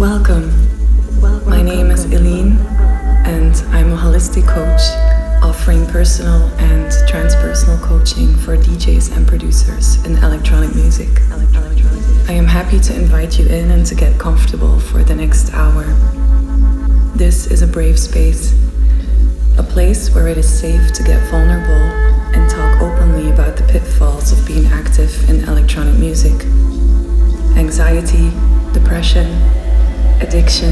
Welcome. My name is Eline, and I'm a holistic coach offering personal and transpersonal coaching for DJs and producers in electronic music. I am happy to invite you in and to get comfortable for the next hour. This is a brave space, a place where it is safe to get vulnerable and talk openly about the pitfalls of being active in electronic music. Anxiety, depression, addiction,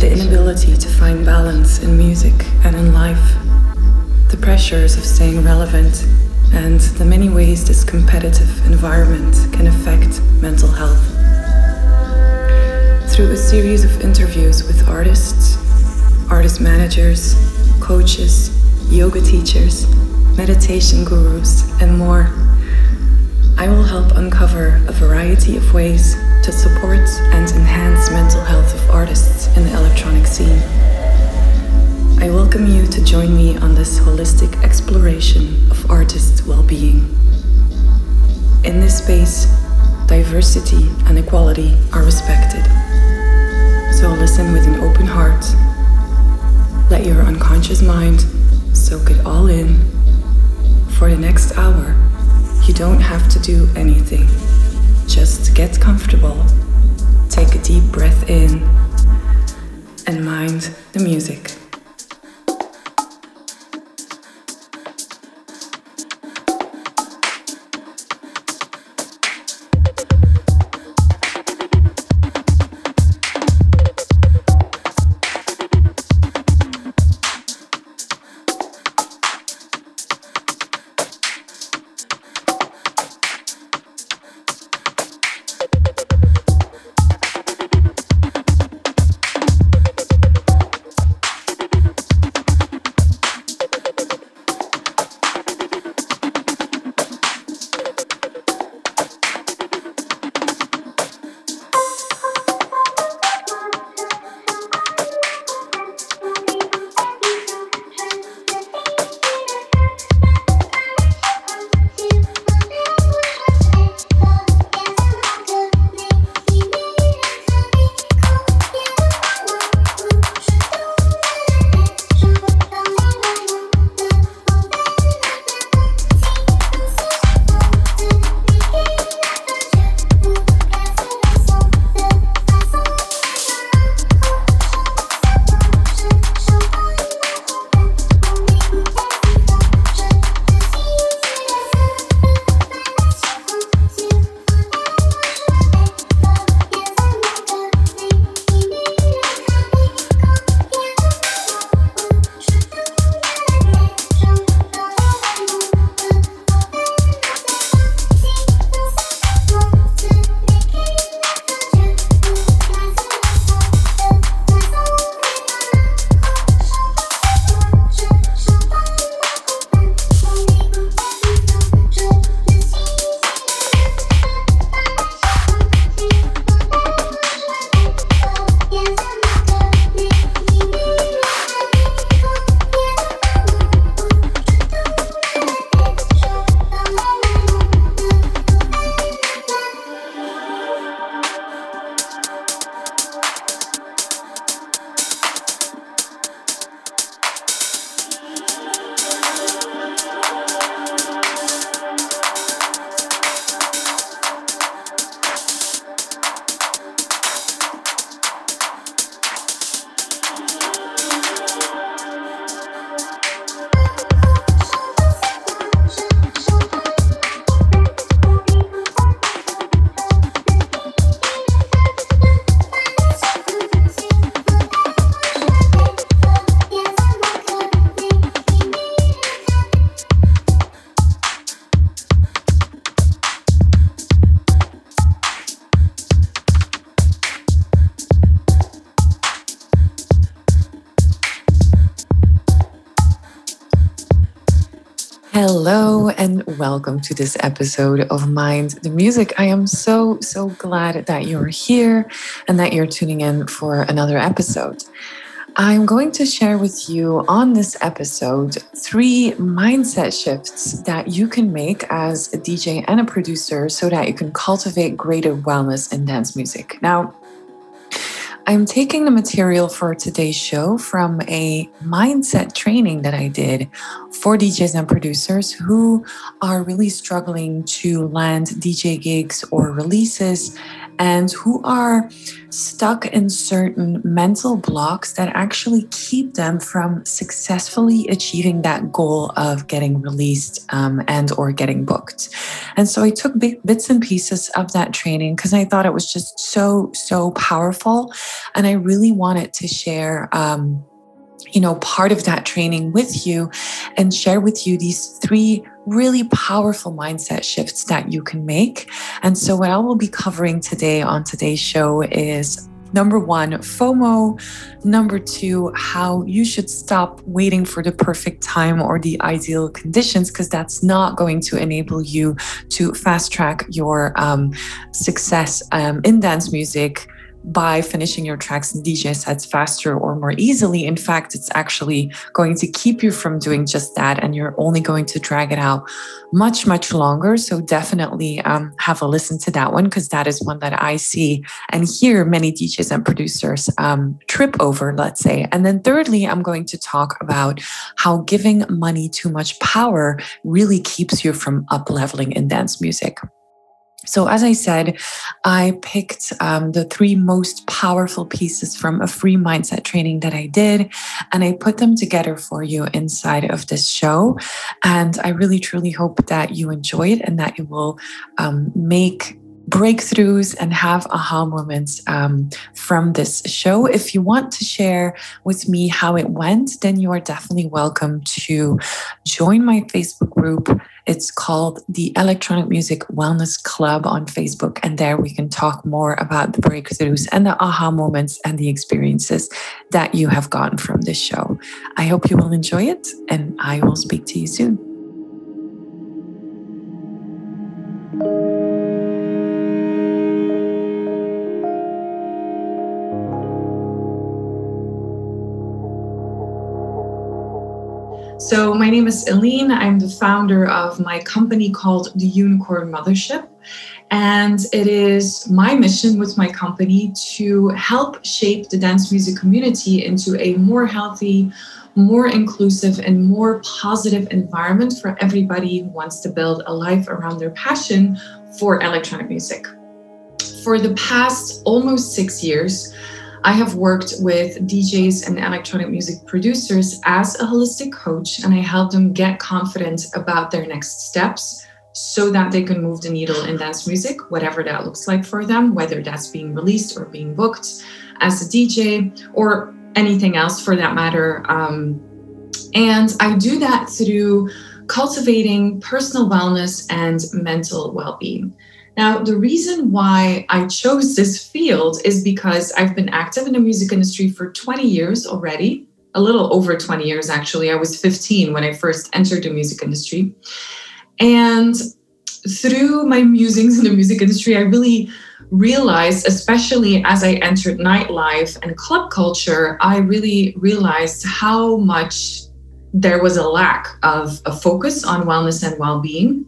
the inability to find balance in music and in life, the pressures of staying relevant, and the many ways this competitive environment can affect mental health. Through a series of interviews with artists, artist managers, coaches, yoga teachers, meditation gurus, and more, I will help uncover a variety of ways to support and enhance mental health of artists in the electronic scene. I welcome you to join me on this holistic exploration of artists' well being. In this space, diversity and equality are respected. So listen with an open heart. Let your unconscious mind soak it all in. For the next hour, you don't have to do anything. Just get comfortable, take a deep breath in, and mind the music. Welcome to this episode of Mind the Music. I am so, so glad that you're here and that you're tuning in for another episode. I'm going to share with you on this episode three mindset shifts that you can make as a DJ and a producer so that you can cultivate greater wellness in dance music. Now, I'm taking the material for today's show from a mindset training that I did for DJs and producers who are really struggling to land DJ gigs or releases and who are stuck in certain mental blocks that actually keep them from successfully achieving that goal of getting released um, and or getting booked. And so i took bits and pieces of that training because i thought it was just so so powerful and i really wanted to share um, you know, part of that training with you and share with you these three really powerful mindset shifts that you can make. And so, what I will be covering today on today's show is number one, FOMO. Number two, how you should stop waiting for the perfect time or the ideal conditions, because that's not going to enable you to fast track your um, success um, in dance music by finishing your tracks and DJ sets faster or more easily. In fact, it's actually going to keep you from doing just that, and you're only going to drag it out much, much longer. So definitely um, have a listen to that one because that is one that I see and hear many DJs and producers um, trip over, let's say. And then thirdly, I'm going to talk about how giving money too much power really keeps you from up leveling in dance music. So, as I said, I picked um, the three most powerful pieces from a free mindset training that I did, and I put them together for you inside of this show. And I really, truly hope that you enjoy it and that you will um, make breakthroughs and have aha moments um, from this show. If you want to share with me how it went, then you are definitely welcome to join my Facebook group. It's called the Electronic Music Wellness Club on Facebook. And there we can talk more about the breakthroughs and the aha moments and the experiences that you have gotten from this show. I hope you will enjoy it, and I will speak to you soon. So, my name is Eline. I'm the founder of my company called the Unicorn Mothership. And it is my mission with my company to help shape the dance music community into a more healthy, more inclusive, and more positive environment for everybody who wants to build a life around their passion for electronic music. For the past almost six years, I have worked with DJs and electronic music producers as a holistic coach, and I help them get confident about their next steps so that they can move the needle in dance music, whatever that looks like for them, whether that's being released or being booked as a DJ or anything else for that matter. Um, and I do that through cultivating personal wellness and mental well being. Now, the reason why I chose this field is because I've been active in the music industry for 20 years already, a little over 20 years actually. I was 15 when I first entered the music industry. And through my musings in the music industry, I really realized, especially as I entered nightlife and club culture, I really realized how much there was a lack of a focus on wellness and well being.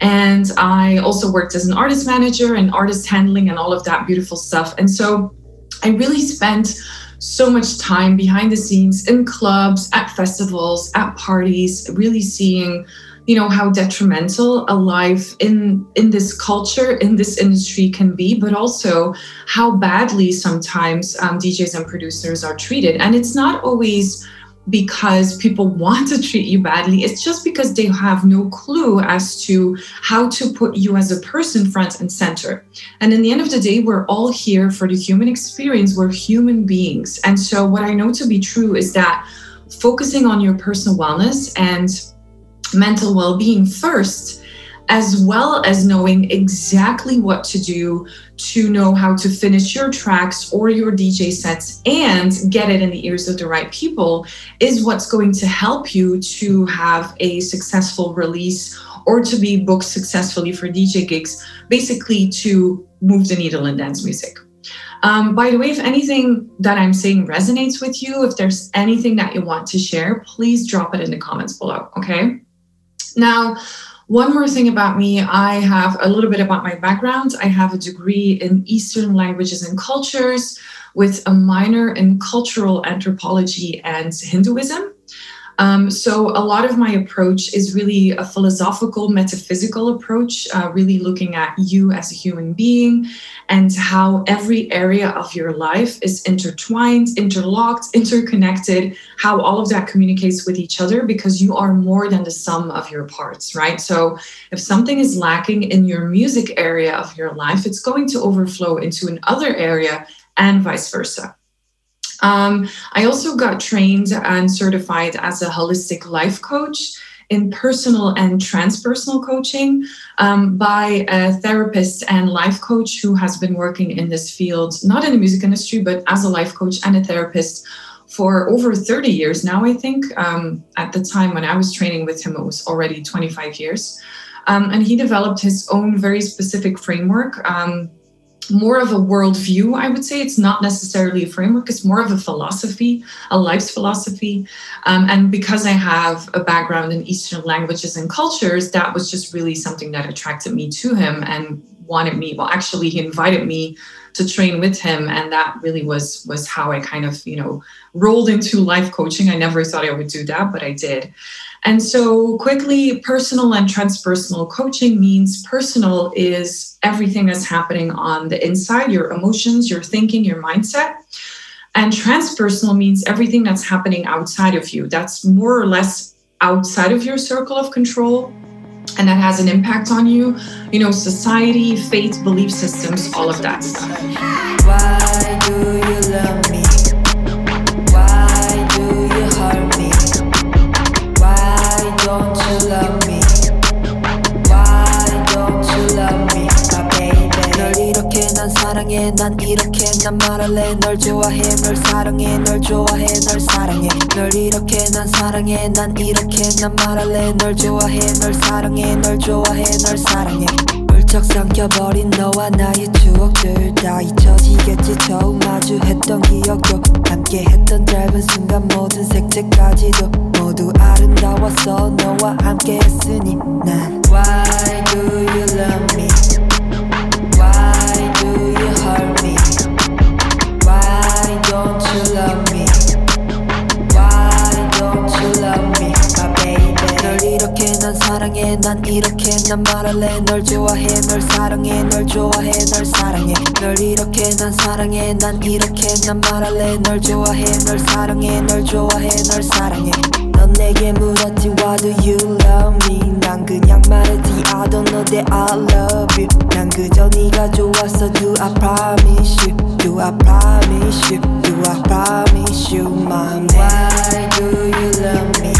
And I also worked as an artist manager and artist handling and all of that beautiful stuff. And so I really spent so much time behind the scenes in clubs, at festivals, at parties, really seeing you know how detrimental a life in in this culture in this industry can be but also how badly sometimes um, djs and producers are treated and it's not always because people want to treat you badly. It's just because they have no clue as to how to put you as a person front and center. And in the end of the day, we're all here for the human experience. We're human beings. And so, what I know to be true is that focusing on your personal wellness and mental well being first as well as knowing exactly what to do to know how to finish your tracks or your DJ sets and get it in the ears of the right people is what's going to help you to have a successful release or to be booked successfully for DJ gigs, basically to move the needle in dance music. Um, by the way, if anything that I'm saying resonates with you, if there's anything that you want to share, please drop it in the comments below. Okay. Now, One more thing about me I have a little bit about my background. I have a degree in Eastern languages and cultures with a minor in cultural anthropology and Hinduism. Um, so, a lot of my approach is really a philosophical, metaphysical approach, uh, really looking at you as a human being and how every area of your life is intertwined, interlocked, interconnected, how all of that communicates with each other because you are more than the sum of your parts, right? So, if something is lacking in your music area of your life, it's going to overflow into another area and vice versa. Um, I also got trained and certified as a holistic life coach in personal and transpersonal coaching um, by a therapist and life coach who has been working in this field, not in the music industry, but as a life coach and a therapist for over 30 years now, I think. Um, at the time when I was training with him, it was already 25 years. Um, and he developed his own very specific framework um, more of a worldview, I would say. It's not necessarily a framework, it's more of a philosophy, a life's philosophy. Um, and because I have a background in Eastern languages and cultures, that was just really something that attracted me to him and wanted me, well, actually, he invited me to train with him. And that really was was how I kind of, you know, rolled into life coaching. I never thought I would do that, but I did. And so, quickly, personal and transpersonal coaching means personal is everything that's happening on the inside your emotions, your thinking, your mindset. And transpersonal means everything that's happening outside of you. That's more or less outside of your circle of control. And that has an impact on you, you know, society, faith, belief systems, all of that stuff. Why 사랑해. 난 이렇게 난 말할래. 널 좋아해. 널 사랑해. 널 좋아해. 널 사랑해. 널 이렇게 난 사랑해. 난 이렇게 난 말할래. 널 좋아해. 널 사랑해. 널 좋아해. 널 사랑해. 훌쩍 삼켜버린 너와 나의 추억들 다 잊혀지겠지. 처음 마주했던 기억도 함께했던 짧은 순간 모든 색채까지도 모두 아름다웠어 너와 함께했으니 난 Why do you love me? 난 난 이렇게 난 말할래. 널 좋아해 널 사랑해 널 좋아해 널 사랑해. 널 이렇게 난 사랑해 난 이렇게 난 말할래. 널 좋아해 널 사랑해 널 좋아해 널 사랑해. 넌 내게 물었지 Why do you love me 난 그냥 말했지 I don't know that I love you 난 그저 네가 좋았어 Do I promise you Do I promise you Do I promise you my man Why do you love me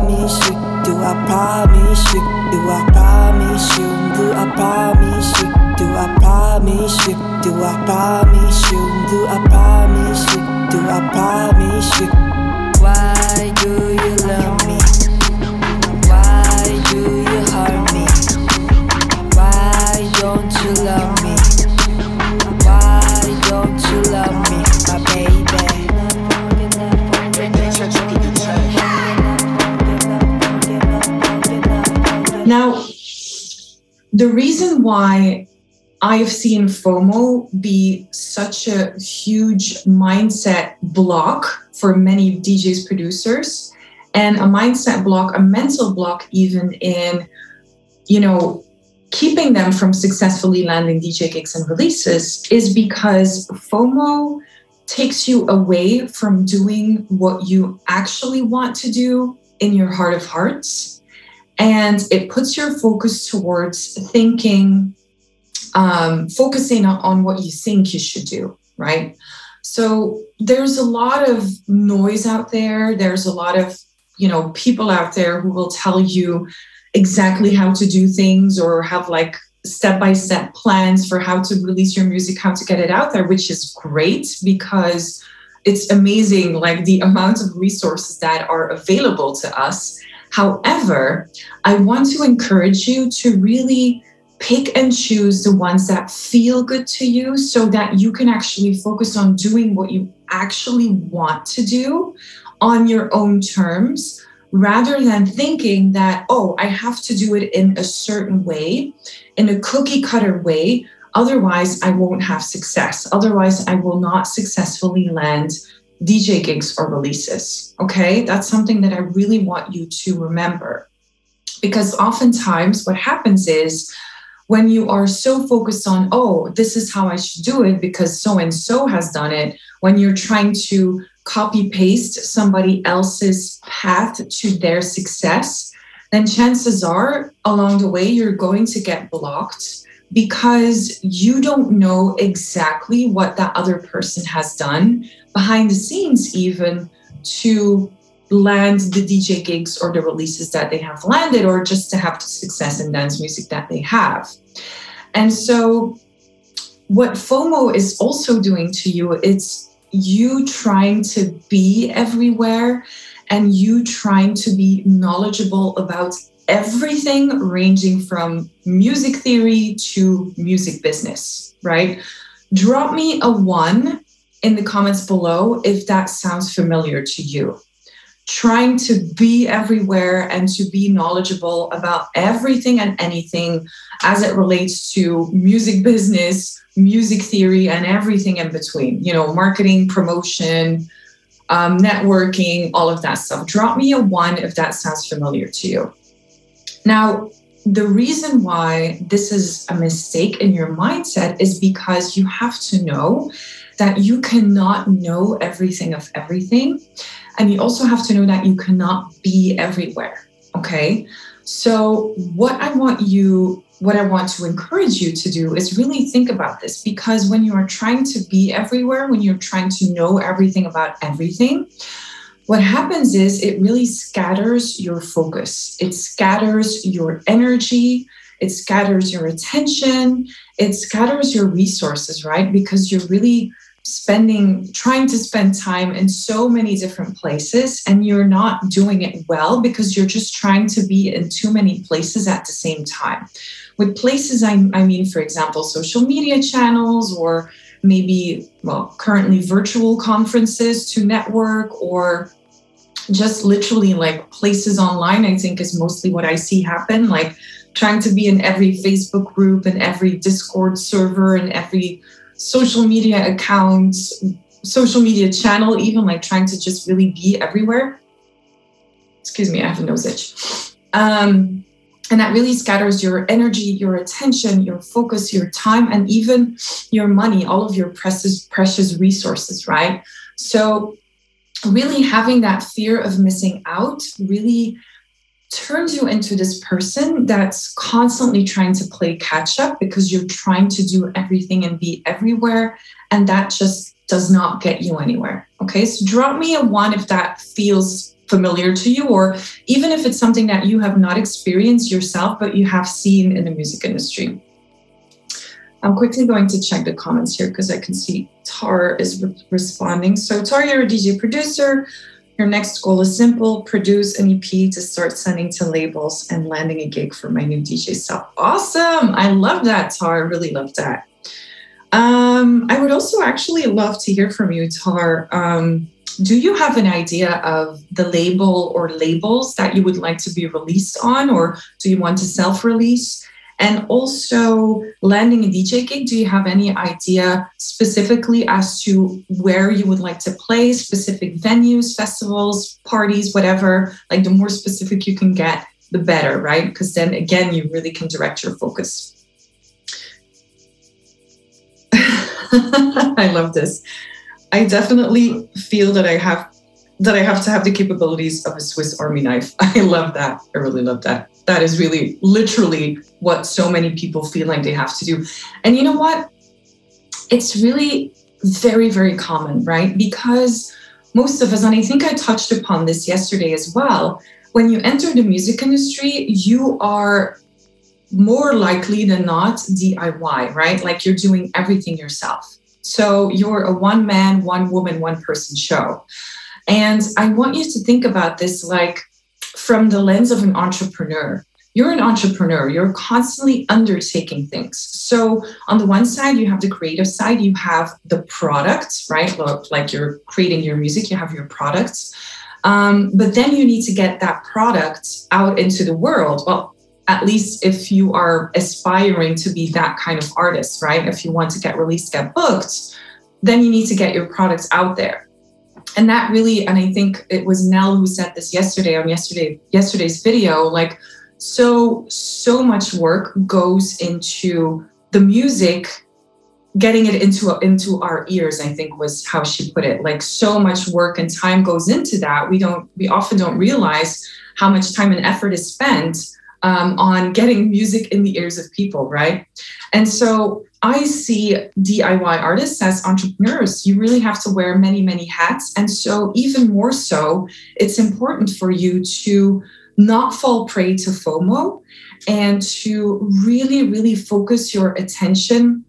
promise you? Do I promise you? Do I promise you? Do I promise you? Do I promise you? Do I promise you? Do I promise you? Why do you love the reason why I've seen FOMO be such a huge mindset block for many DJs, producers, and a mindset block, a mental block, even in, you know, keeping them from successfully landing DJ gigs and releases is because FOMO takes you away from doing what you actually want to do in your heart of hearts and it puts your focus towards thinking um, focusing on what you think you should do right? So there's a lot of noise out there. There's a lot of you know people out there who will tell you exactly how to do things or have like step by step plans for how to release your music how to get it out there which is great because it's amazing like the amount of resources that are available to us However, I want to encourage you to really pick and choose the ones that feel good to you so that you can actually focus on doing what you actually want to do on your own terms rather than thinking that, oh, I have to do it in a certain way, in a cookie cutter way. Otherwise, I won't have success. Otherwise, I will not successfully land DJ gigs or releases. Okay, that's something that I really want you to remember. Because oftentimes, what happens is when you are so focused on, oh, this is how I should do it because so and so has done it, when you're trying to copy paste somebody else's path to their success, then chances are along the way you're going to get blocked because you don't know exactly what that other person has done behind the scenes, even to land the DJ gigs or the releases that they have landed, or just to have the success in dance music that they have. And so, what FOMO is also doing to you, it's you trying to be everywhere and you trying to be knowledgeable about everything ranging from music theory to music business, right? Drop me a one in the comments below if that sounds familiar to you. Trying to be everywhere and to be knowledgeable about everything and anything as it relates to music business, music theory, and everything in between, you know, marketing, promotion, um, networking, all of that stuff. Drop me a one if that sounds familiar to you. Now, the reason why this is a mistake in your mindset is because you have to know that you cannot know everything of everything. And you also have to know that you cannot be everywhere. Okay. So, what I want you, what I want to encourage you to do is really think about this because when you are trying to be everywhere, when you're trying to know everything about everything, what happens is it really scatters your focus, it scatters your energy, it scatters your attention, it scatters your resources, right? Because you're really spending trying to spend time in so many different places and you're not doing it well because you're just trying to be in too many places at the same time. With places i, I mean for example social media channels or maybe well currently virtual conferences to network or just literally like places online i think is mostly what i see happen like trying to be in every facebook group and every discord server and every social media accounts, social media channel, even like trying to just really be everywhere. Excuse me, I have a nose itch. Um, and that really scatters your energy, your attention, your focus, your time, and even your money, all of your precious, precious resources, right? So, really having that fear of missing out really turns you into this person that's constantly trying to play catch up because you're trying to do everything and be everywhere. And that just does not get you anywhere. Okay. So drop me a one if that feels familiar to you, or even if it's something that you have not experienced yourself, but you have seen in the music industry. I'm quickly going to check the comments here because I can see Tar is re- responding. So, Tar, you're a DJ producer. Your next goal is simple produce an EP to start sending to labels and landing a gig for my new DJ stuff. Awesome. I love that, Tar. I really love that. Um, I would also actually love to hear from you, Tar. Um, do you have an idea of the label or labels that you would like to be released on, or do you want to self release? And also, landing a DJ gig, do you have any idea specifically as to where you would like to play, specific venues, festivals, parties, whatever? Like, the more specific you can get, the better, right? Because then again, you really can direct your focus. I love this. I definitely feel that I have that I have to have the capabilities of a Swiss Army knife. I love that. I really love that. That is really literally what so many people feel like they have to do. And you know what? It's really very, very common, right? Because most of us, and I think I touched upon this yesterday as well, when you enter the music industry, you are more likely than not DIY, right? Like you're doing everything yourself. So you're a one man, one woman, one person show. And I want you to think about this like from the lens of an entrepreneur. you're an entrepreneur. You're constantly undertaking things. So on the one side you have the creative side. You have the products right? Like you're creating your music. You have your products. Um, but then you need to get that product out into the world. Well at least if you are aspiring to be that kind of artist right? If you want to get released get booked then you need to get your products out there and that really and i think it was nell who said this yesterday on yesterday yesterday's video like so so much work goes into the music getting it into into our ears i think was how she put it. Like so much work and time goes into that. We don't we often don't realize how much time and effort is spent um, on getting music in the ears of people right? And so i see diy artists as entrepreneurs. You really have to wear many many hats. And so even more so it's important for you to not fall prey to FOMO and to really, really focus your attention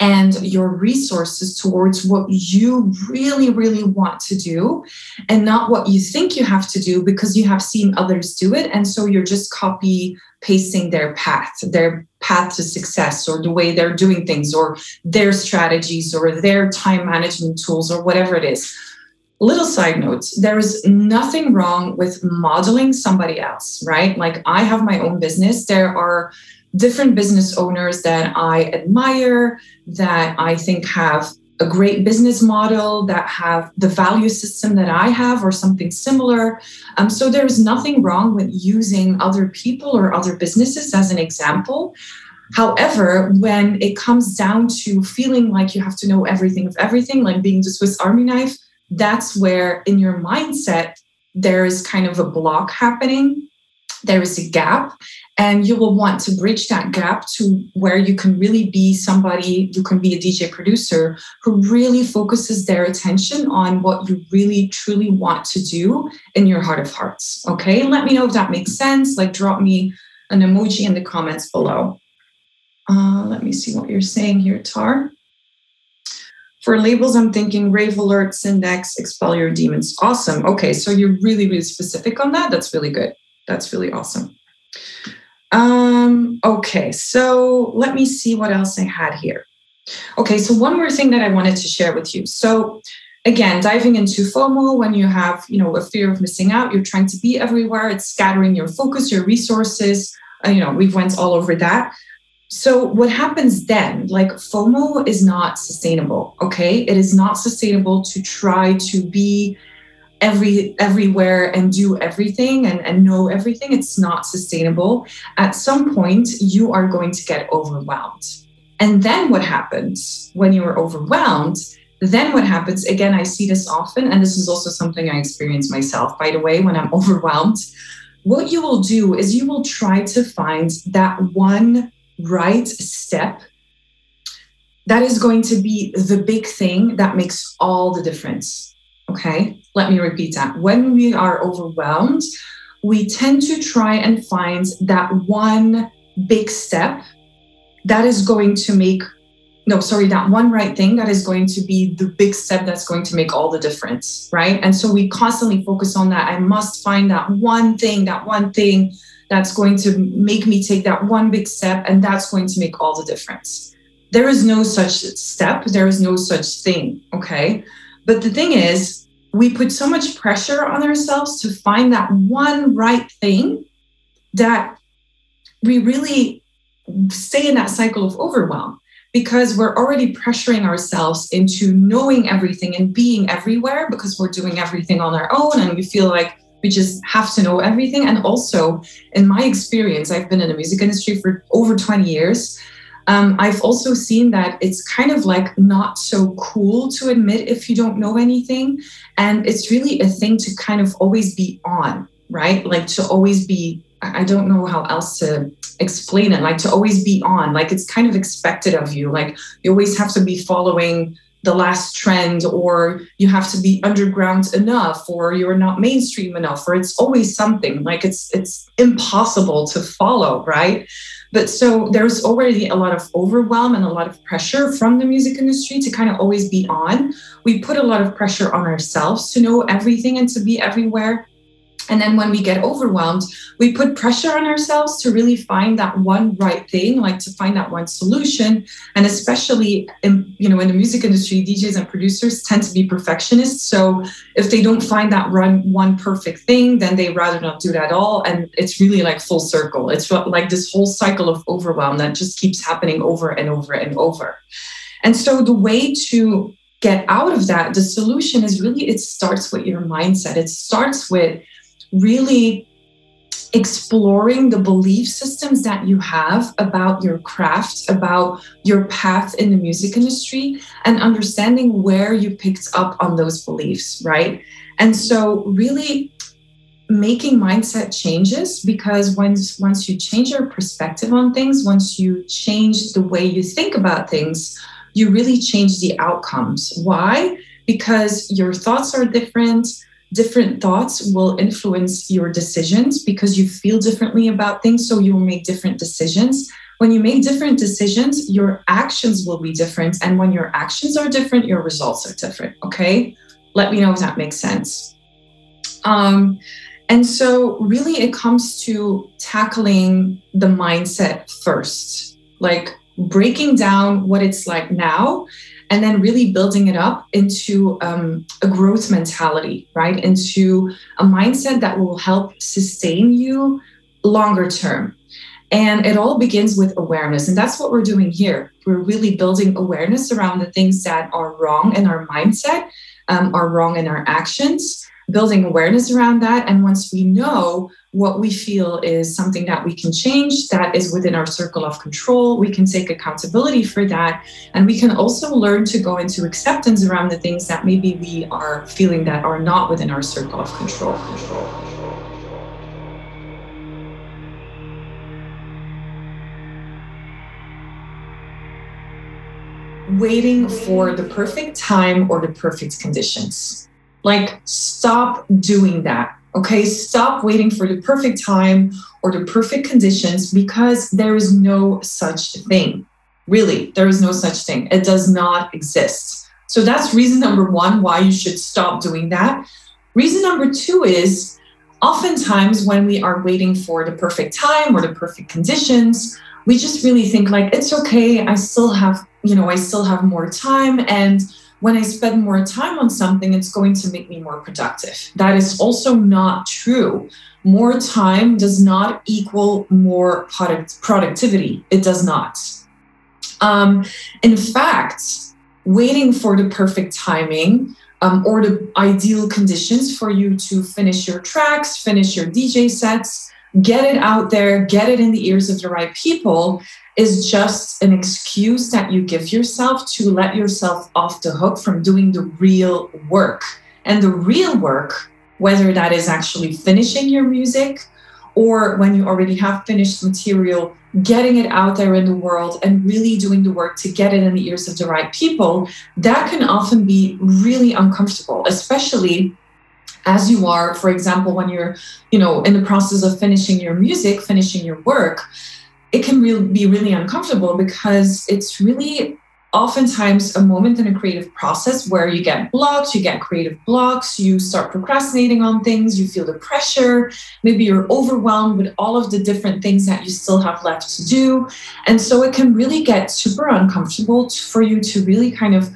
and your resources towards what you really, really want to do and not what you think you have to do because you have seen others do it. And so you're just copy pasting their path, their path to success, or the way they're doing things, or their strategies, or their time management tools, or whatever it is. Little side notes there is nothing wrong with modeling somebody else right? Like i have my own business. There are different business owners that i admire that i think have a great business model that have the value system that i have or something similar. Um, so there's nothing wrong with using other people or other businesses as an example. However, when it comes down to feeling like you have to know everything of everything, like being the Swiss Army knife, that's where in your mindset there is kind of a block happening. There is a gap and you will want to bridge that gap to where you can really be somebody you can be a dj producer who really focuses their attention on what you really truly want to do in your heart of hearts okay let me know if that makes sense like drop me an emoji in the comments below uh, let me see what you're saying here tar for labels, I'm thinking Rave Alert, Syndex, Expel Your Demons. Awesome. Okay, so you're really, really specific on that. That's really good. That's really awesome. Um, okay, so let me see what else I had here. Okay, so one more thing that I wanted to share with you. So again, diving into FOMO when you have, you know, a fear of missing out, you're trying to be everywhere, it's scattering your focus, your resources. Uh, you know, we've went all over that so what happens then like fomo is not sustainable okay it is not sustainable to try to be every everywhere and do everything and, and know everything it's not sustainable. At some point you are going to get overwhelmed. And then what happens? When you are overwhelmed then what happens? Again i see this often and this is also something i experience myself by the way when i'm overwhelmed. What you will do is you will try to find that one right step that is going to be the big thing that makes all the difference. Okay, let me repeat that. When we are overwhelmed, we tend to try and find that one big step that is going to make no sorry that one right thing that is going to be the big step that's going to make all the difference right and so we constantly focus on that i must find that one thing that one thing that's going to make me take that one big step and that's going to make all the difference. There is no such step, there is no such thing, okay? But the thing is, we put so much pressure on ourselves to find that one right thing that we really stay in that cycle of overwhelm because we're already pressuring ourselves into knowing everything and being everywhere because we're doing everything on our own and we feel like we just have to know everything. And also, in my experience, I've been in the music industry for over 20 years. Um, I've also seen that it's kind of like not so cool to admit if you don't know anything. And it's really a thing to kind of always be on, right? Like to always be, I don't know how else to explain it, like to always be on, like it's kind of expected of you. Like you always have to be following the last trend or you have to be underground enough or you're not mainstream enough or it's always something like it's it's impossible to follow right but so there's already a lot of overwhelm and a lot of pressure from the music industry to kind of always be on. We put a lot of pressure on ourselves to know everything and to be everywhere And then when we get overwhelmed, we put pressure on ourselves to really find that one right thing, like to find that one solution. And especially in, you know, in the music industry, DJs and producers tend to be perfectionists. So if they don't find that run one perfect thing, then they rather not do that at all. And it's really like full circle. It's like this whole cycle of overwhelm that just keeps happening over and over and over. And so the way to get out of that, the solution is really it starts with your mindset. It starts with really exploring the belief systems that you have about your craft, about your path in the music industry, and understanding where you picked up on those beliefs, right? And so, really making mindset changes because once once you change your perspective on things once you change the way you think about things you really change the outcomes why because your thoughts are different different thoughts will influence your decisions because you feel differently about things. So you will make different decisions. When you make different decisions, your actions will be different. And when your actions are different, your results are different. Okay. Let me know if that makes sense. Um, and so, really, it comes to tackling the mindset first, like breaking down what it's like now and then really building it up into um, a growth mentality, right? Into a mindset that will help sustain you longer term. And it all begins with awareness. And that's what we're doing here. We're really building awareness around the things that are wrong in our mindset, um, are wrong in our actions, building awareness around that. And once we know what we feel is something that we can change, that is within our circle of control. We can take accountability for that. And we can also learn to go into acceptance around the things that maybe we are feeling that are not within our circle of control. Waiting for the perfect time or the perfect conditions. Like, stop doing that Okay, stop waiting for the perfect time or the perfect conditions because there is no such thing. Really, there is no such thing. It does not exist. So that's reason number one why you should stop doing that. Reason number two is oftentimes when we are waiting for the perfect time or the perfect conditions, we just really think like it's okay, I still have, you know, I still have more time and when I spend more time on something, it's going to make me more productive. That is also not true. More time does not equal more product productivity. It does not. Um, in fact, waiting for the perfect timing um, or the ideal conditions for you to finish your tracks, finish your DJ sets, get it out there, get it in the ears of the right people is just an excuse that you give yourself to let yourself off the hook from doing the real work. And the real work, whether that is actually finishing your music or when you already have finished material, getting it out there in the world and really doing the work to get it in the ears of the right people, that can often be really uncomfortable, especially as you are for example when you're you know in the process of finishing your music finishing your work it can really be really uncomfortable because it's really oftentimes a moment in a creative process where you get blocked, you get creative blocks, you start procrastinating on things, you feel the pressure, maybe you're overwhelmed with all of the different things that you still have left to do. And so it can really get super uncomfortable for you to really kind of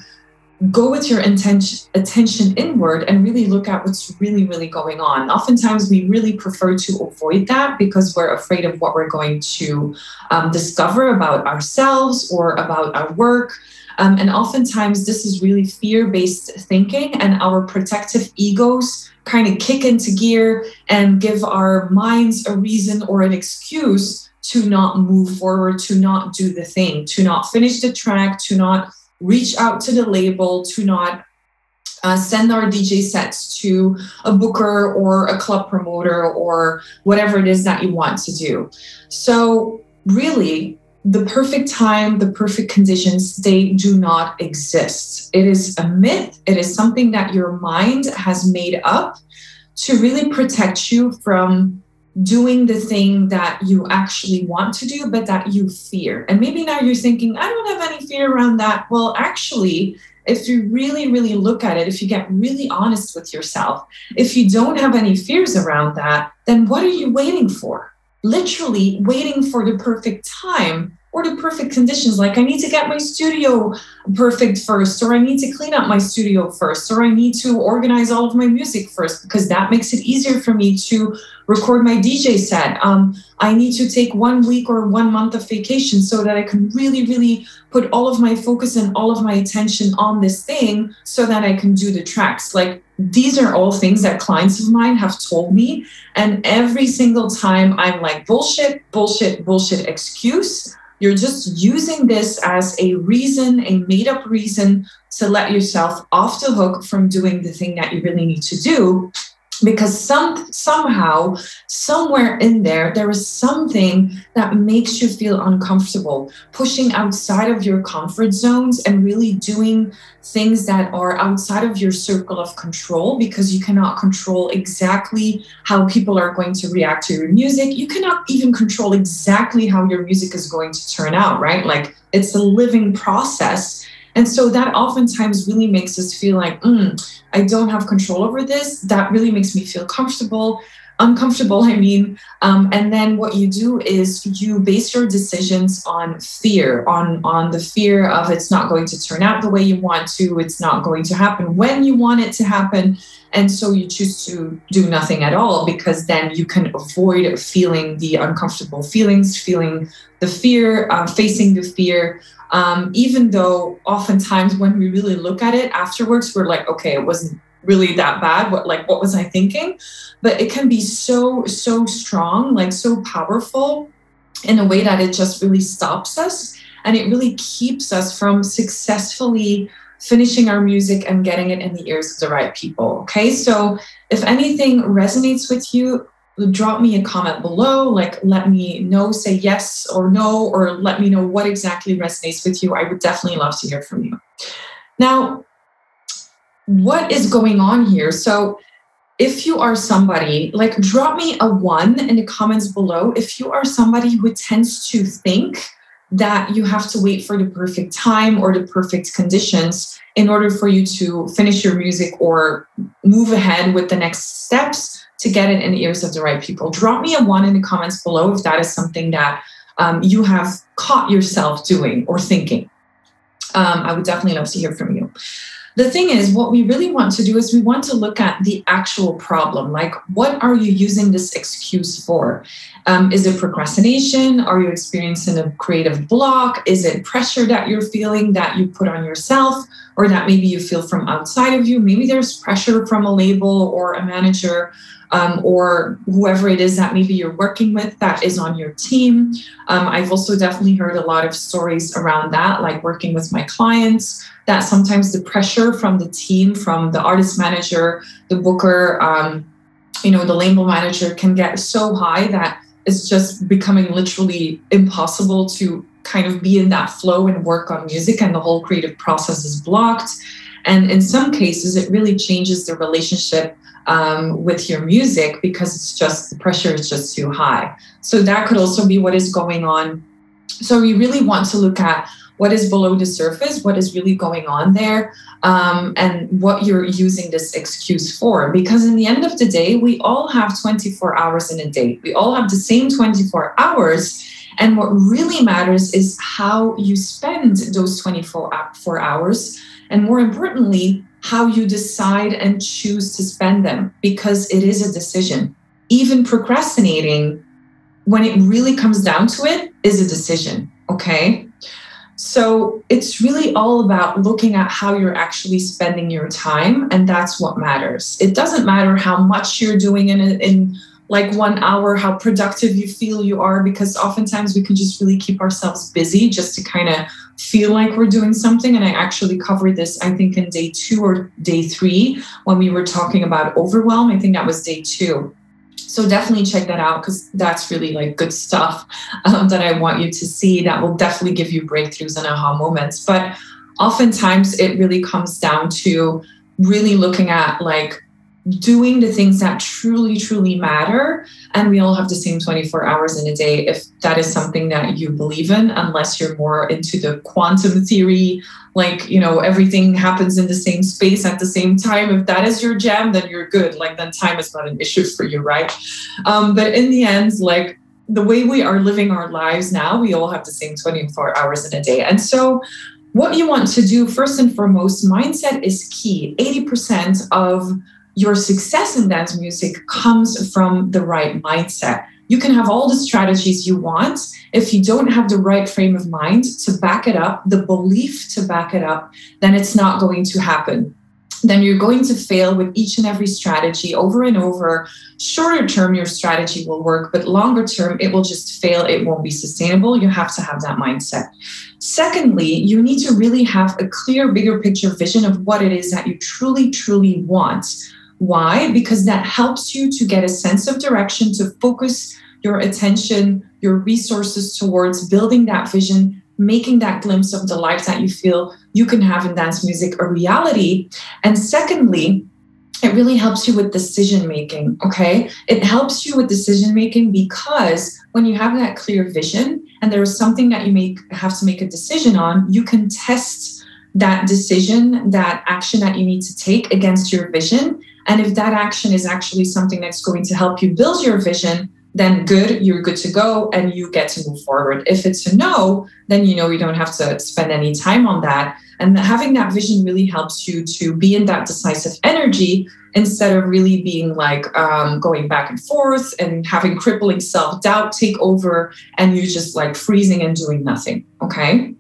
go with your intention attention inward and really look at what's really really going on. Oftentimes we really prefer to avoid that because we're afraid of what we're going to um, discover about ourselves or about our work. Um, and oftentimes this is really fear-based thinking and our protective egos kind of kick into gear and give our minds a reason or an excuse to not move forward to not do the thing to not finish the track to not reach out to the label to not uh, send our DJ sets to a booker or a club promoter or whatever it is that you want to do. So, really, the perfect time, the perfect conditions, they do not exist. It is a myth, it is something that your mind has made up to really protect you from doing the thing that you actually want to do, but that you fear. And maybe now you're thinking, I don't have any fear around that. Well, actually, if you really, really look at it, if you get really honest with yourself, if you don't have any fears around that, then what are you waiting for? Literally waiting for the perfect time or the perfect conditions. Like I need to get my studio perfect first, or I need to clean up my studio first, or I need to organize all of my music first because that makes it easier for me to record my DJ set. Um, I need to take one week or one month of vacation so that I can really, really put all of my focus and all of my attention on this thing so that I can do the tracks. Like these are all things that clients of mine have told me. And every single time I'm like, bullshit, bullshit, bullshit excuse you're just using this as a reason, a made up reason to let yourself off the hook from doing the thing that you really need to do because some somehow somewhere in there there is something that makes you feel uncomfortable. Pushing outside of your comfort zones and really doing things that are outside of your circle of control because you cannot control exactly how people are going to react to your music. You cannot even control exactly how your music is going to turn out right? Like it's a living process and so that oftentimes really makes us feel like, mm, I don't have control over this. That really makes me feel comfortable, uncomfortable, I mean. Um, and then what you do is you base your decisions on fear, on, on the fear of it's not going to turn out the way you want to, it's not going to happen when you want it to happen. And so you choose to do nothing at all because then you can avoid feeling the uncomfortable feelings, feeling the fear, uh, facing the fear. Um, even though oftentimes when we really look at it afterwards, we're like, okay, it wasn't really that bad. What like what was I thinking? But it can be so, so strong, like so powerful in a way that it just really stops us and it really keeps us from successfully finishing our music and getting it in the ears of the right people. Okay. So if anything resonates with you, drop me a comment below. Like, let me know, say yes or no, or let me know what exactly resonates with you. I would definitely love to hear from you. Now, what is going on here? So, if you are somebody, like, drop me a one in the comments below. If you are somebody who tends to think that you have to wait for the perfect time or the perfect conditions in order for you to finish your music or move ahead with the next steps, to get it in the ears of the right people. Drop me a one in the comments below if that is something that um, you have caught yourself doing or thinking. Um, I would definitely love to hear from you. The thing is, what we really want to do is we want to look at the actual problem. Like, what are you using this excuse for? Um, is it procrastination? Are you experiencing a creative block? Is it pressure that you're feeling that you put on yourself or that maybe you feel from outside of you? Maybe there's pressure from a label or a manager um, or whoever it is that maybe you're working with that is on your team. Um, I've also definitely heard a lot of stories around that, like working with my clients, that sometimes the pressure from the team, from the artist manager, the booker, um, you know, the label manager can get so high that it's just becoming literally impossible to kind of be in that flow and work on music, and the whole creative process is blocked. And in some cases, it really changes the relationship um, with your music because it's just the pressure is just too high. So that could also be what is going on. So we really want to look at what is below the surface, what is really going on there, um, and what you're using this excuse for. Because in the end of the day, we all have 24 hours in a day. We all have the same 24 hours. And what really matters is how you spend those 24 hours. And more importantly, how you decide and choose to spend them because it is a decision. Even procrastinating, when it really comes down to it, is a decision. Okay. So it's really all about looking at how you're actually spending your time, and that's what matters. It doesn't matter how much you're doing in, in like one hour, how productive you feel you are, because oftentimes we can just really keep ourselves busy just to kind of feel like we're doing something. And I actually covered this, I think, in day two or day three when we were talking about overwhelm. I think that was day two. So definitely check that out because that's really like good stuff um, that I want you to see. That will definitely give you breakthroughs and aha moments. But oftentimes it really comes down to really looking at like doing the things that truly, truly matter. And we all have the same 24 hours in a day if that is something that you believe in, unless you're more into the quantum theory, like, you know, everything happens in the same space at the same time. If that is your jam, then you're good. Like, then time is not an issue for you, right? Um, but in the end, like, the way we are living our lives now, we all have the same 24 hours in a day. And so, what you want to do, first and foremost, mindset is key. 80% of your success in dance music comes from the right mindset. You can have all the strategies you want. If you don't have the right frame of mind to back it up, the belief to back it up, then it's not going to happen. Then you're going to fail with each and every strategy over and over. Shorter term, your strategy will work, but longer term, it will just fail. It won't be sustainable. You have to have that mindset. Secondly, you need to really have a clear, bigger picture vision of what it is that you truly, truly want why? Because that helps you to get a sense of direction, to focus your attention, your resources towards building that vision, making that glimpse of the life that you feel you can have in dance music a reality. And secondly, it really helps you with decision making. Okay. It helps you with decision making because when you have that clear vision and there is something that you make have to make a decision on, you can test that decision, that action that you need to take against your vision and if that action is actually something that's going to help you build your vision, then good, you're good to go and you get to move forward. If it's a no, then you know you don't have to spend any time on that. And having that vision really helps you to be in that decisive energy instead of really being like um, going back and forth and having crippling self doubt take over and you just like freezing and doing nothing. Okay.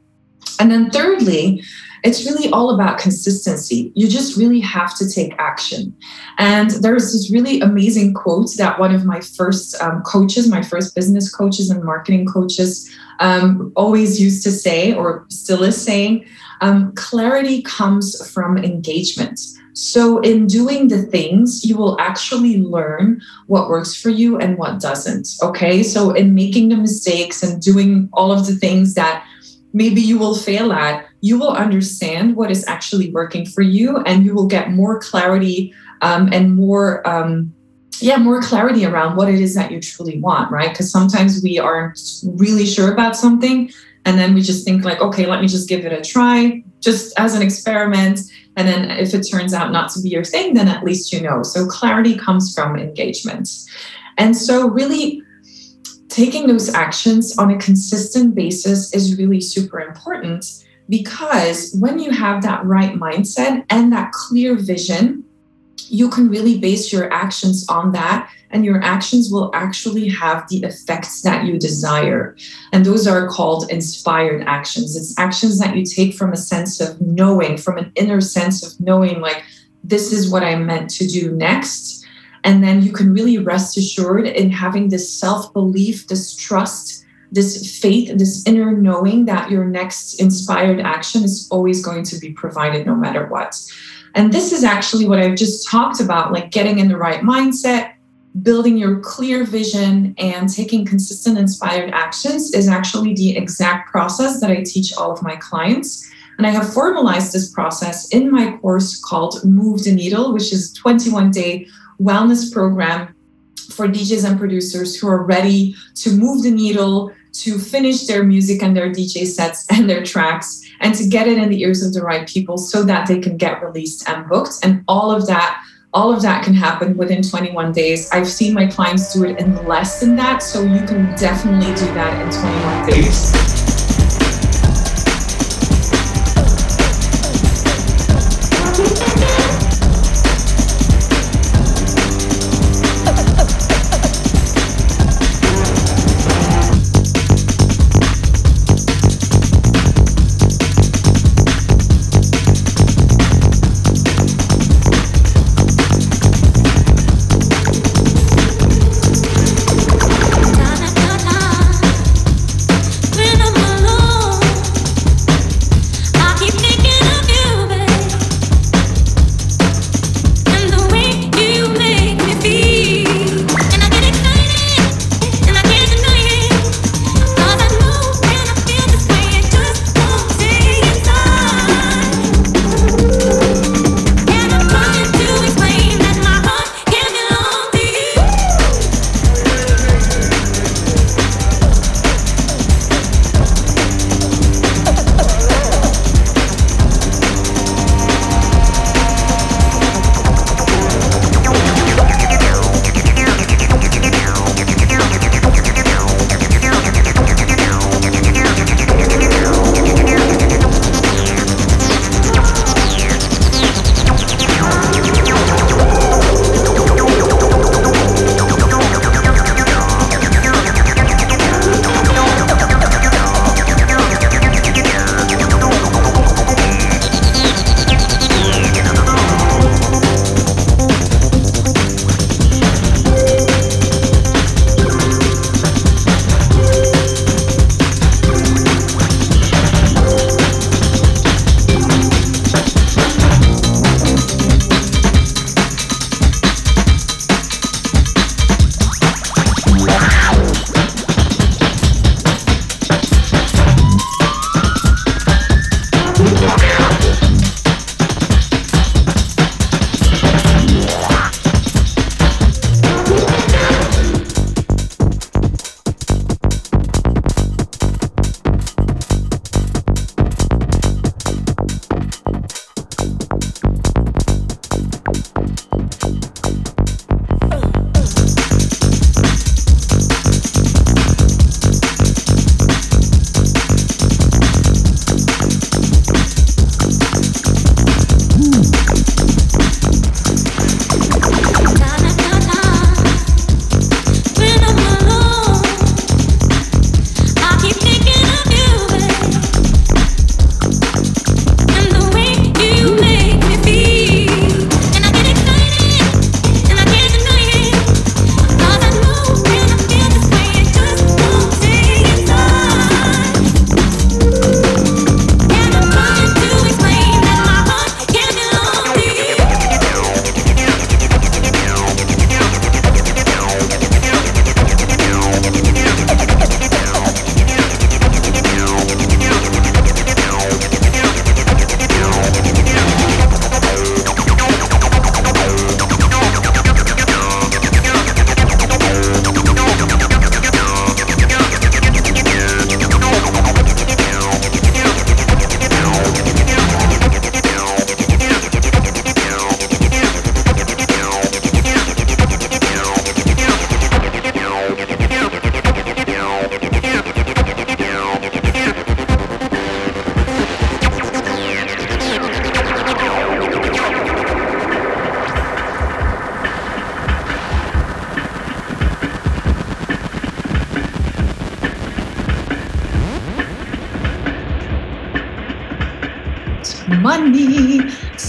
And then, thirdly, it's really all about consistency. You just really have to take action. And there's this really amazing quote that one of my first um, coaches, my first business coaches and marketing coaches, um, always used to say, or still is saying um, clarity comes from engagement. So, in doing the things, you will actually learn what works for you and what doesn't. Okay. So, in making the mistakes and doing all of the things that maybe you will fail at, you will understand what is actually working for you and you will get more clarity um, and more. Um, yeah, more clarity around what it is that you truly want, right? Because sometimes we aren't really sure about something and then we just think like okay let me just give it a try just as an experiment and then if it turns out not to be your thing then at least you know so clarity comes from engagement and so really taking those actions on a consistent basis is really super important because when you have that right mindset and that clear vision, you can really base your actions on that, and your actions will actually have the effects that you desire. And those are called inspired actions. It's actions that you take from a sense of knowing, from an inner sense of knowing, like, this is what I'm meant to do next. And then you can really rest assured in having this self belief, this trust this faith, this inner knowing that your next inspired action is always going to be provided no matter what. And this is actually what I've just talked about like getting in the right mindset, building your clear vision, and taking consistent inspired actions is actually the exact process that I teach all of my clients. And I have formalized this process in my course called Move the Needle, which is a 21 day wellness program for DJs and producers who are ready to move the needle, to finish their music and their DJ sets and their tracks and to get it in the ears of the right people so that they can get released and booked. And all of that, all of that can happen within 21 days. I've seen my clients do it in less than that. So you can definitely do that in 21 days.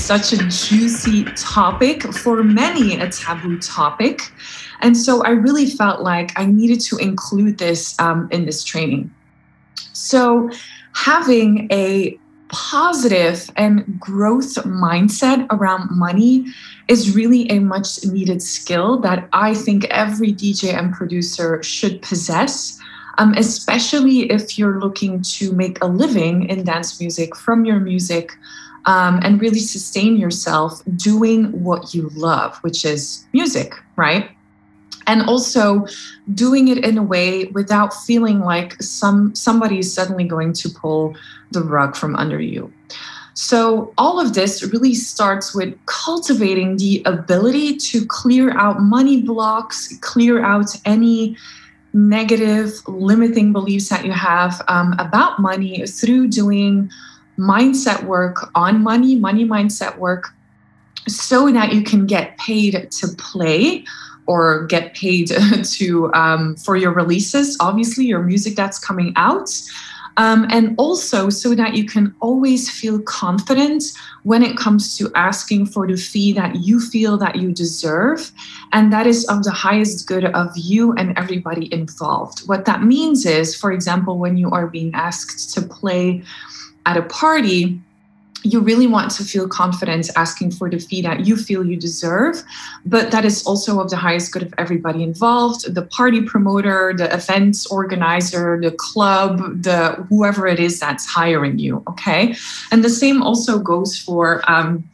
Such a juicy topic, for many, a taboo topic. And so I really felt like I needed to include this um, in this training. So, having a positive and growth mindset around money is really a much needed skill that I think every DJ and producer should possess um, especially if you're looking to make a living in dance music from your music um, and really sustain yourself doing what you love, which is music, right? And also doing it in a way without feeling like some somebody is suddenly going to pull the rug from under you. So, all of this really starts with cultivating the ability to clear out money blocks, clear out any negative limiting beliefs that you have um, about money through doing mindset work on money, money mindset work, so that you can get paid to play or get paid to um, for your releases obviously your music that's coming out um, and also so that you can always feel confident when it comes to asking for the fee that you feel that you deserve and that is of the highest good of you and everybody involved. What that means is for example when you are being asked to play at a party you really want to feel confident asking for the fee that you feel you deserve, but that is also of the highest good of everybody involved the party promoter, the events organizer, the club, the whoever it is that's hiring you. Okay. And the same also goes for, um,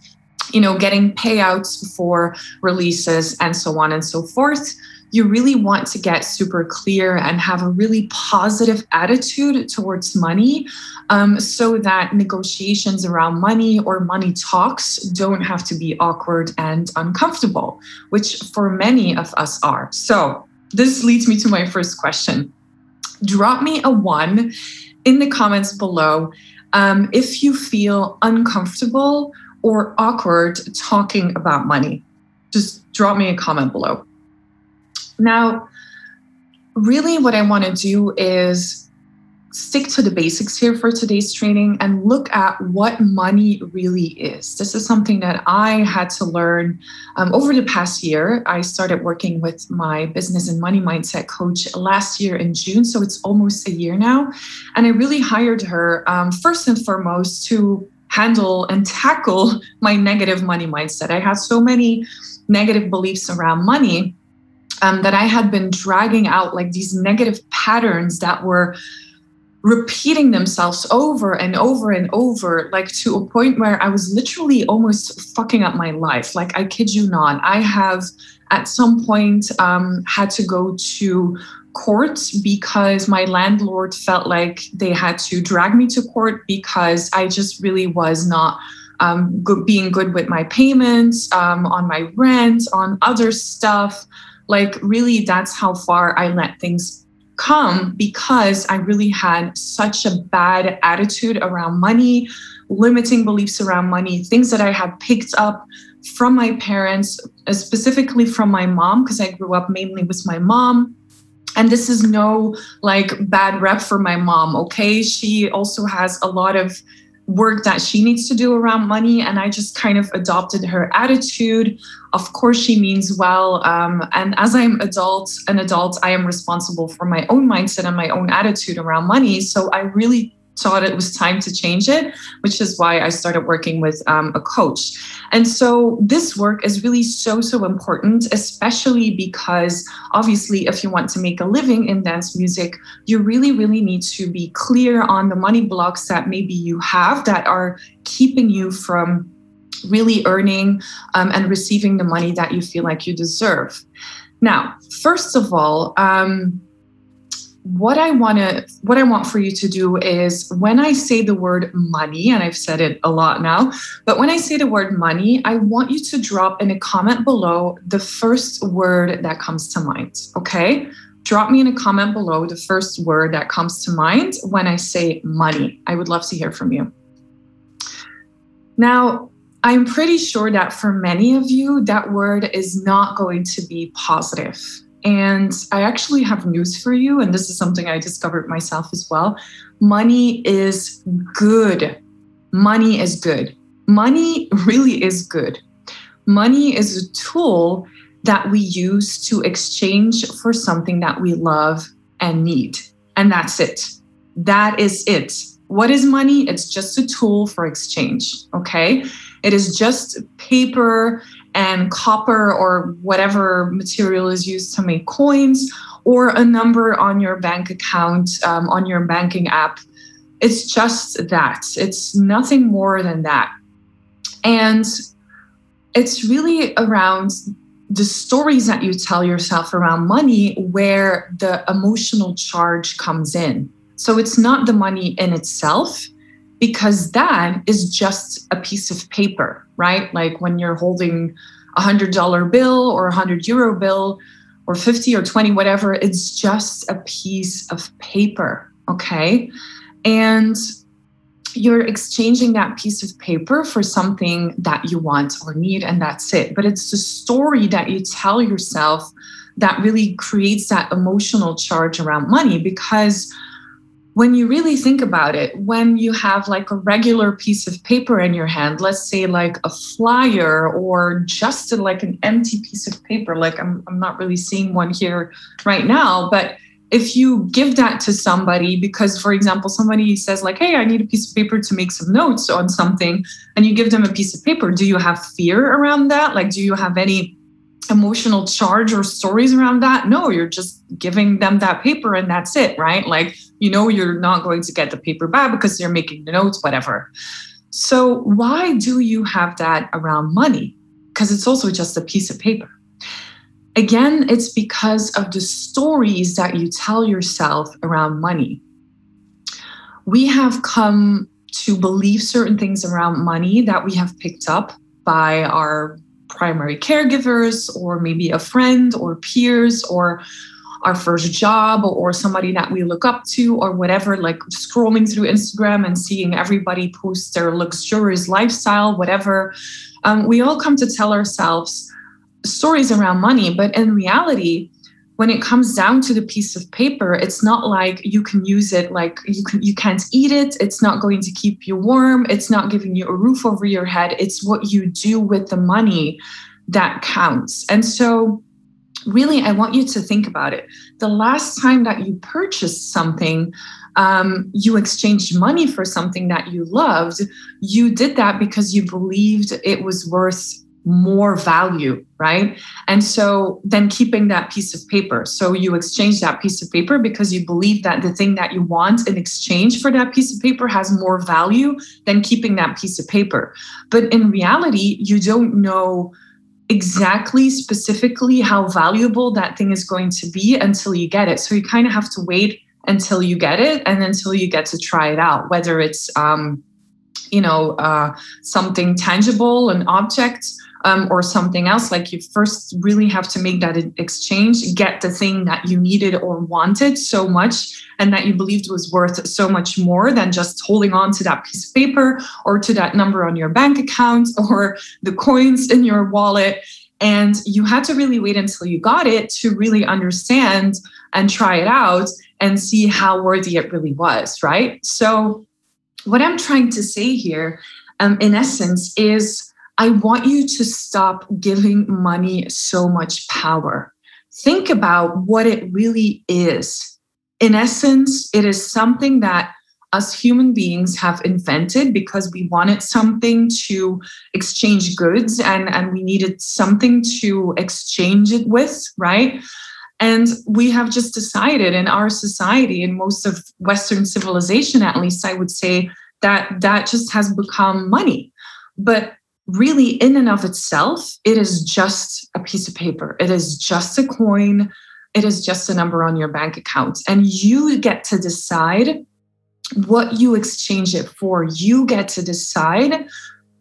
you know, getting payouts for releases and so on and so forth you really want to get super clear and have a really positive attitude towards money um, so that negotiations around money or money talks don't have to be awkward and uncomfortable, which for many of us are. So, this leads me to my first question. Drop me a one in the comments below um, if you feel uncomfortable or awkward talking about money. Just drop me a comment below. Now, really, what I want to do is stick to the basics here for today's training and look at what money really is. This is something that I had to learn um, over the past year. I started working with my business and money mindset coach last year in June, so it's almost a year now. And I really hired her um, first and foremost to handle and tackle my negative money mindset. I had so many negative beliefs around money um, that I had been dragging out like these negative patterns that were repeating themselves over and over and over, like to a point where I was literally almost fucking up my life. Like, I kid you not, I have at some point um, had to go to court because my landlord felt like they had to drag me to court because I just really was not um, good, being good with my payments, um, on my rent, on other stuff. Like, really, that's how far I let things come because I really had such a bad attitude around money, limiting beliefs around money, things that I had picked up from my parents, uh, specifically from my mom, because I grew up mainly with my mom. And this is no like bad rep for my mom, okay? She also has a lot of work that she needs to do around money and i just kind of adopted her attitude. Of course she means well um, and as i'm adult an adult i am responsible for my own mindset and my own attitude around money. So i really thought it was time to change it, which is why I started working with um, a coach. And so this work is really so, so important, especially because obviously, if you want to make a living in dance music, you really, really need to be clear on the money blocks that maybe you have that are keeping you from really earning um, and receiving the money that you feel like you deserve. Now, first of all, um, what I want to what I want for you to do is when I say the word money and I've said it a lot now but when I say the word money I want you to drop in a comment below the first word that comes to mind okay? Drop me in a comment below the first word that comes to mind when I say money. I would love to hear from you. Now I'm pretty sure that for many of you that word is not going to be positive and I actually have news for you. And this is something I discovered myself as well. Money is good. Money is good. money really is good. Money is a tool that we use to exchange for something that we love and need. And that's it. That is it. What is money? It's just a tool for exchange. Okay. It is just paper and copper or whatever material is used to make coins or a number on your bank account, um, on your banking app. It's just that. It's nothing more than that. And it's really around the stories that you tell yourself around money where the emotional charge comes in. So it's not the money in itself, because that is just a piece of paper, right? Like when you're holding a hundred dollar bill or a hundred euro bill or 50 or 20, whatever, it's just a piece of paper. Okay. And you're exchanging that piece of paper for something that you want or need, and that's it. But it's the story that you tell yourself that really creates that emotional charge around money because when you really think about it, when you have like a regular piece of paper in your hand, let's say like a flyer or just like an empty piece of paper, like I'm, I'm not really seeing one here right now, but if you give that to somebody because for example somebody says like hey i need a piece of paper to make some notes on something and you give them a piece of paper do you have fear around that? Like do you have any emotional charge or stories around that? No you're just giving them that paper and that's it right? Like you know you're not going to get the paper back because you're making the notes whatever. So why do you have that around money? Because it's also just a piece of paper. Again it's because of the stories that you tell yourself around money. We have come to believe certain things around money that we have picked up by our primary caregivers or maybe a friend or peers or our first job or somebody that we look up to or whatever like scrolling through instagram and seeing everybody post their luxurious lifestyle whatever. Um, we all come to tell ourselves stories around money but in reality when it comes down to the piece of paper it's not like you can use it like you can you can't eat it it's not going to keep you warm it's not giving you a roof over your head it's what you do with the money that counts. And so really i want you to think about it the last time that you purchased something um, you exchanged money for something that you loved you did that because you believed it was worth more value, right? And so then keeping that piece of paper. So you exchange that piece of paper because you believe that the thing that you want in exchange for that piece of paper has more value than keeping that piece of paper. But in reality, you don't know exactly specifically how valuable that thing is going to be until you get it. So you kind of have to wait until you get it and until you get to try it out, whether it's um, you know uh, something tangible, an object, um, or something else. Like you first really have to make that exchange, get the thing that you needed or wanted so much and that you believed was worth so much more than just holding on to that piece of paper or to that number on your bank account or the coins in your wallet. And you had to really wait until you got it to really understand and try it out and see how worthy it really was, right? So, what I'm trying to say here, um, in essence, is I want you to stop giving money so much power. Think about what it really is. In essence, it is something that us human beings have invented because we wanted something to exchange goods and, and we needed something to exchange it with, right? And we have just decided in our society, in most of Western civilization, at least, I would say, that that just has become money. But really in and of itself it is just a piece of paper. It is just a coin. It is just a number on your bank account. And you get to decide what you exchange it for. You get to decide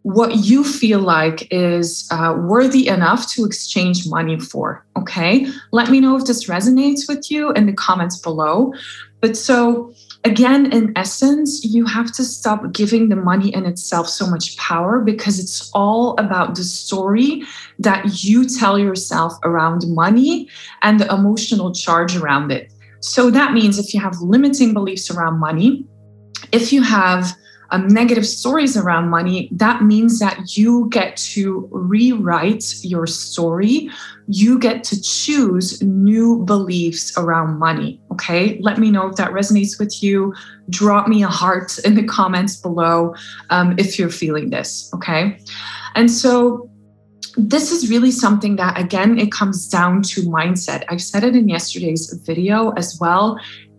what you feel like is uh, worthy enough to exchange money for okay? Let me know if this resonates with you in the comments below. But so again, in essence, you have to stop giving the money in itself so much power because it's all about the story that you tell yourself around money and the emotional charge around it. So that means if you have limiting beliefs around money, if you have um, negative stories around money, that means that you get to rewrite your story. You get to choose new beliefs around money. Okay. Let me know if that resonates with you. Drop me a heart in the comments below um, if you're feeling this. Okay. And so, this is really something that again it comes down to mindset i said it in yesterday's video as well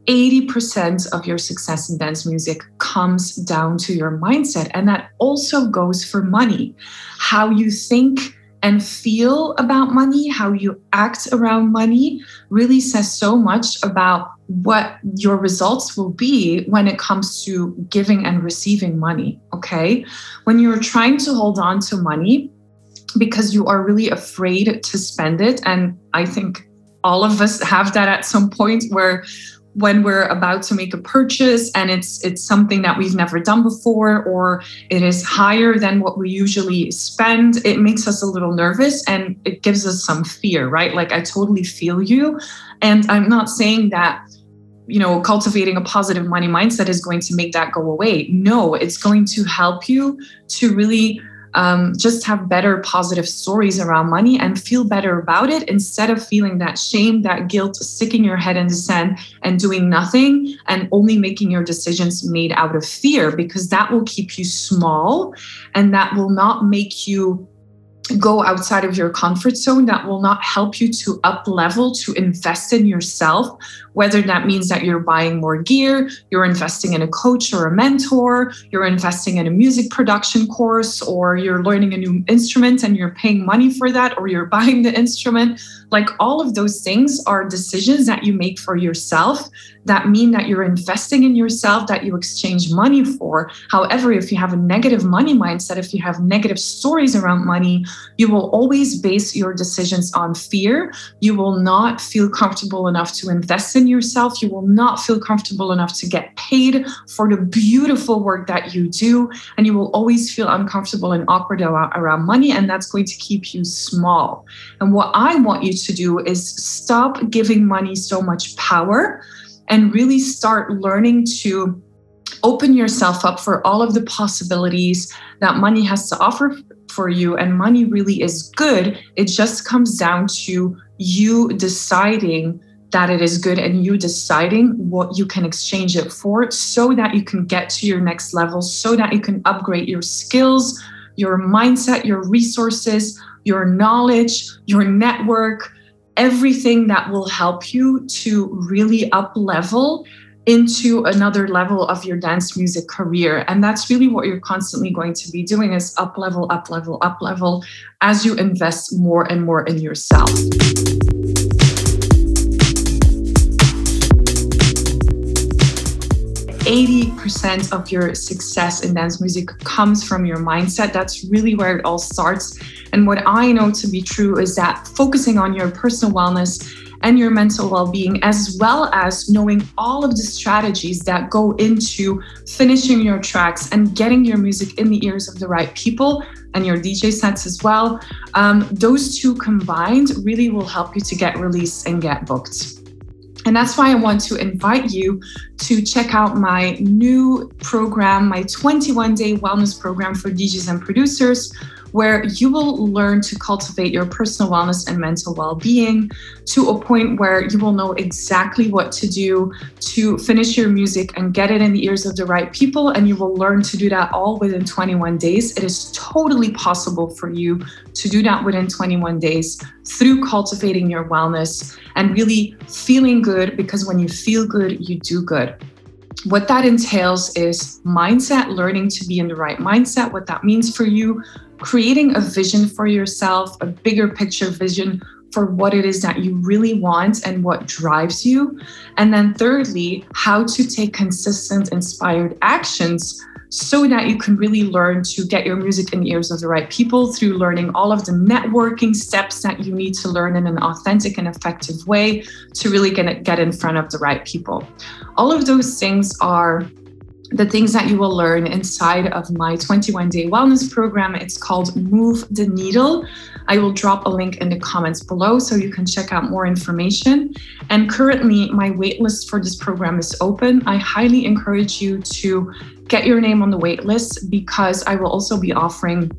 80% of your success in dance music comes down to your mindset. And that also goes for money. How you think and feel about money, how you act around money, really says so much about what your results will be when it comes to giving and receiving money. Okay. When you're trying to hold on to money because you are really afraid to spend it, and I think all of us have that at some point where when we're about to make a purchase and it's it's something that we've never done before or it is higher than what we usually spend it makes us a little nervous and it gives us some fear right? Like i totally feel you. And i'm not saying that you know cultivating a positive money mindset is going to make that go away. No it's going to help you to really um, just have better positive stories around money and feel better about it instead of feeling that shame, that guilt, sticking your head in the sand and doing nothing and only making your decisions made out of fear, because that will keep you small and that will not make you go outside of your comfort zone that will not help you to up level to invest in yourself whether that means that you're buying more gear you're investing in a coach or a mentor you're investing in a music production course or you're learning a new instrument and you're paying money for that or you're buying the instrument like all of those things are decisions that you make for yourself that mean that you're investing in yourself that you exchange money for. However, if you have a negative money mindset, if you have negative stories around money, you will always base your decisions on fear. You will not feel comfortable enough to invest in yourself. You will not feel comfortable enough to get paid for the beautiful work that you do. And you will always feel uncomfortable and awkward around money. And that's going to keep you small. And what I want you to do is stop giving money so much power and really start learning to open yourself up for all of the possibilities that money has to offer for you. And money really is good. It just comes down to you deciding that it is good and you deciding what you can exchange it for so that you can get to your next level, so that you can upgrade your skills, your mindset, your resources, your knowledge, your network, everything that will help you to really up level into another level of your dance music career. And that's really what you're constantly going to be doing is up level up level up level as you invest more and more in yourself 80% of your success in dance music comes from your mindset. That's really where it all starts. And what I know to be true is that focusing on your personal wellness and your mental well being, as well as knowing all of the strategies that go into finishing your tracks and getting your music in the ears of the right people and your DJ sets as well. Um, those two combined really will help you to get released and get booked. And that's why I want to invite you to check out my new program, my 21 day wellness program for DJs and producers, where you will learn to cultivate your personal wellness and mental well being to a point where you will know exactly what to do to finish your music and get it in the ears of the right people. And you will learn to do that all within 21 days. It is totally possible for you to do that within 21 days through cultivating your wellness and really feeling good because when you feel good, you do good what that entails is mindset, learning to be in the right mindset, what that means for you, creating a vision for yourself, a bigger picture vision for what it is that you really want and what drives you. And then, thirdly, how to take consistent, inspired actions so that you can really learn to get your music in the ears of the right people through learning all of the networking steps that you need to learn in an authentic and effective way to really get, get in front of the right people. All of those things are the things that you will learn inside of my 21 day wellness program. It's called Move the Needle. I will drop a link in the comments below so you can check out more information. And currently, my waitlist for this program is open. I highly encourage you to get your name on the waitlist because I will also be offering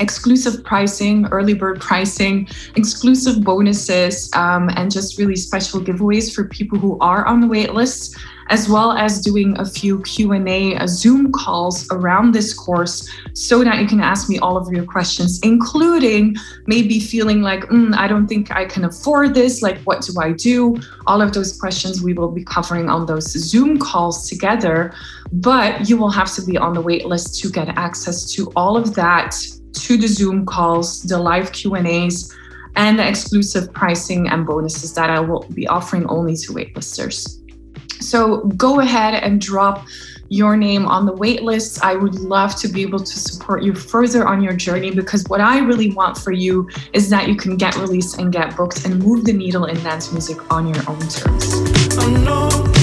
exclusive pricing, early bird pricing, exclusive bonuses, um, and just really special giveaways for people who are on the waitlist as well as doing a few Q&A uh, Zoom calls around this course so that you can ask me all of your questions, including maybe feeling like, mm, I don't think I can afford this, like what do I do? All of those questions we will be covering on those Zoom calls together, but you will have to be on the wait list to get access to all of that, to the Zoom calls, the live Q&As, and the exclusive pricing and bonuses that I will be offering only to waitlisters. So go ahead and drop your name on the waitlist. I would love to be able to support you further on your journey because what I really want for you is that you can get released and get booked and move the needle in dance music on your own terms.